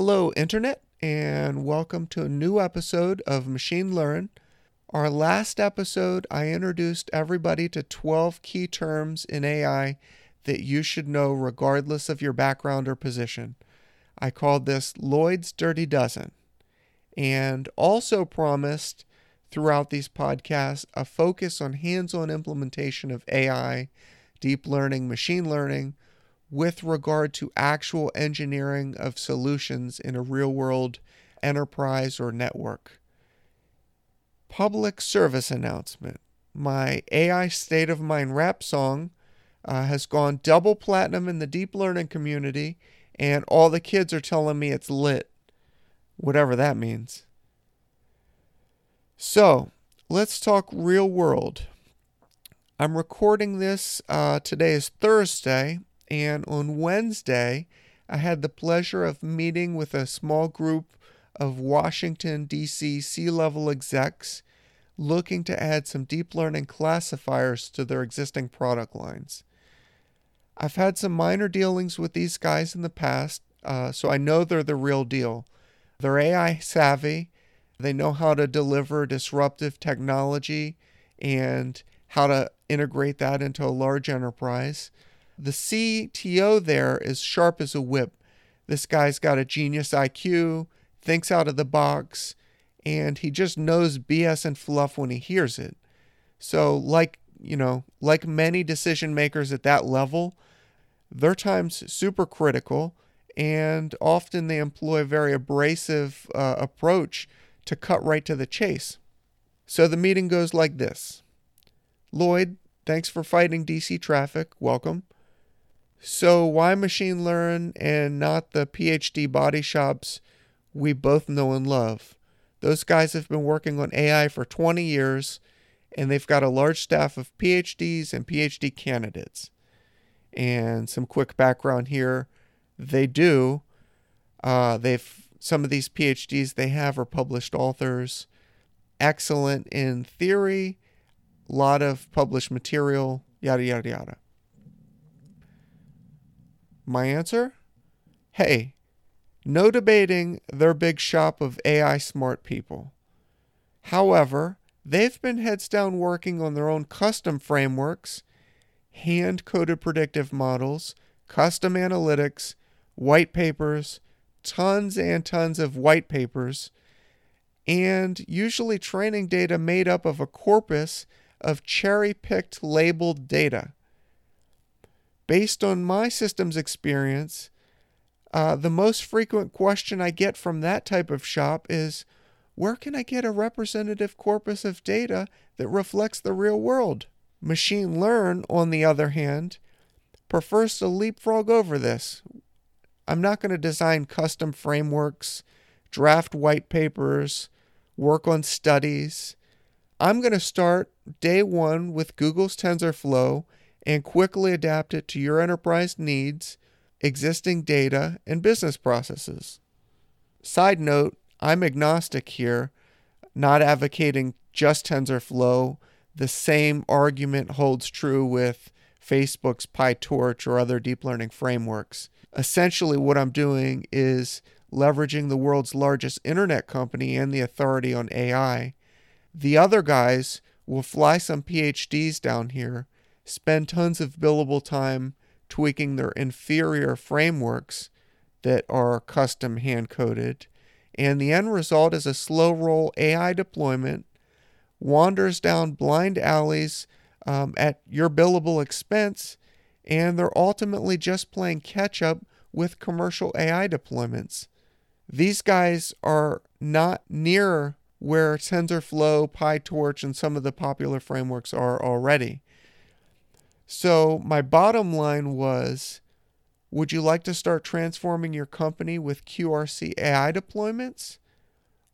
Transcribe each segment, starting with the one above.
Hello, Internet, and welcome to a new episode of Machine Learn. Our last episode, I introduced everybody to 12 key terms in AI that you should know regardless of your background or position. I called this Lloyd's Dirty Dozen, and also promised throughout these podcasts a focus on hands on implementation of AI, deep learning, machine learning with regard to actual engineering of solutions in a real world enterprise or network. Public service announcement. My AI State of Mind rap song uh, has gone double platinum in the deep learning community, and all the kids are telling me it's lit, whatever that means. So, let's talk real world. I'm recording this. Uh, today is Thursday, and on Wednesday, I had the pleasure of meeting with a small group of Washington, D.C. C level execs looking to add some deep learning classifiers to their existing product lines. I've had some minor dealings with these guys in the past, uh, so I know they're the real deal. They're AI savvy, they know how to deliver disruptive technology and how to integrate that into a large enterprise. The CTO there is sharp as a whip. This guy's got a genius IQ, thinks out of the box, and he just knows BS and fluff when he hears it. So, like, you know, like many decision makers at that level, their time's super critical, and often they employ a very abrasive uh, approach to cut right to the chase. So the meeting goes like this Lloyd, thanks for fighting DC traffic. Welcome. So, why machine learn and not the PhD body shops we both know and love? Those guys have been working on AI for 20 years and they've got a large staff of PhDs and PhD candidates. And some quick background here they do. Uh, they've some of these PhDs they have are published authors, excellent in theory, a lot of published material, yada yada yada. My answer? Hey, no debating their big shop of AI smart people. However, they've been heads down working on their own custom frameworks, hand coded predictive models, custom analytics, white papers, tons and tons of white papers, and usually training data made up of a corpus of cherry picked labeled data based on my system's experience, uh, the most frequent question I get from that type of shop is where can I get a representative corpus of data that reflects the real world? Machine Learn, on the other hand, prefers to leapfrog over this. I'm not going to design custom frameworks, draft white papers, work on studies. I'm going to start day one with Google's TensorFlow and quickly adapt it to your enterprise needs, existing data, and business processes. Side note, I'm agnostic here, not advocating just TensorFlow. The same argument holds true with Facebook's PyTorch or other deep learning frameworks. Essentially, what I'm doing is leveraging the world's largest internet company and the authority on AI. The other guys will fly some PhDs down here spend tons of billable time tweaking their inferior frameworks that are custom hand coded, and the end result is a slow roll AI deployment, wanders down blind alleys um, at your billable expense, and they're ultimately just playing catch up with commercial AI deployments. These guys are not near where TensorFlow, PyTorch, and some of the popular frameworks are already. So, my bottom line was Would you like to start transforming your company with QRC AI deployments?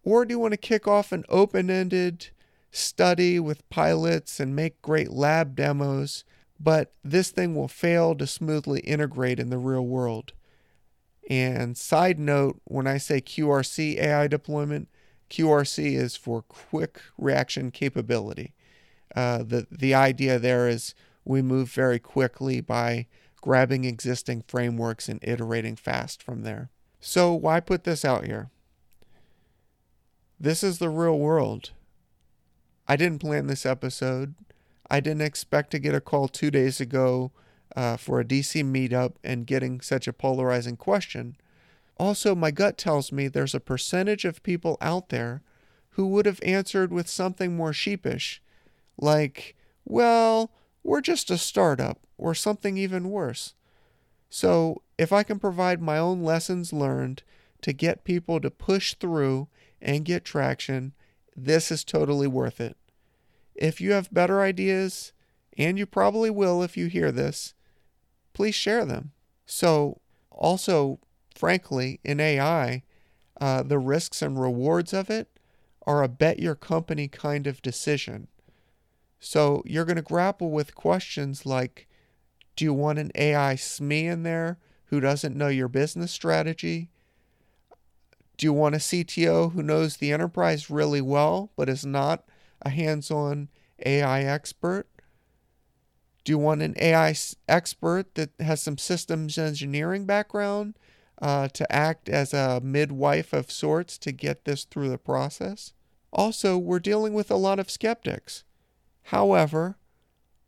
Or do you want to kick off an open ended study with pilots and make great lab demos, but this thing will fail to smoothly integrate in the real world? And side note, when I say QRC AI deployment, QRC is for quick reaction capability. Uh, the the idea there is we move very quickly by grabbing existing frameworks and iterating fast from there. So, why put this out here? This is the real world. I didn't plan this episode. I didn't expect to get a call two days ago uh, for a DC meetup and getting such a polarizing question. Also, my gut tells me there's a percentage of people out there who would have answered with something more sheepish, like, well, we're just a startup, or something even worse. So, if I can provide my own lessons learned to get people to push through and get traction, this is totally worth it. If you have better ideas, and you probably will if you hear this, please share them. So, also, frankly, in AI, uh, the risks and rewards of it are a bet your company kind of decision. So, you're going to grapple with questions like Do you want an AI SME in there who doesn't know your business strategy? Do you want a CTO who knows the enterprise really well but is not a hands on AI expert? Do you want an AI expert that has some systems engineering background uh, to act as a midwife of sorts to get this through the process? Also, we're dealing with a lot of skeptics. However,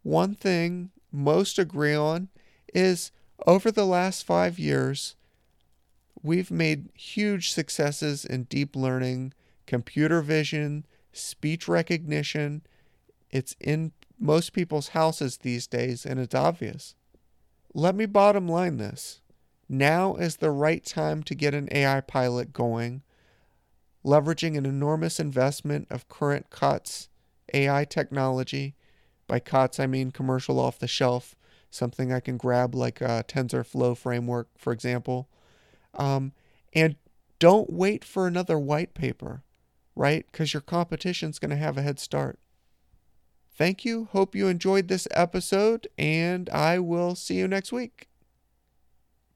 one thing most agree on is over the last five years, we've made huge successes in deep learning, computer vision, speech recognition. It's in most people's houses these days, and it's obvious. Let me bottom line this. Now is the right time to get an AI pilot going, leveraging an enormous investment of current COTS AI technology. By COTS, I mean commercial off the shelf, something I can grab like a TensorFlow framework, for example. Um, and don't wait for another white paper, right? Because your competition's going to have a head start. Thank you. Hope you enjoyed this episode, and I will see you next week.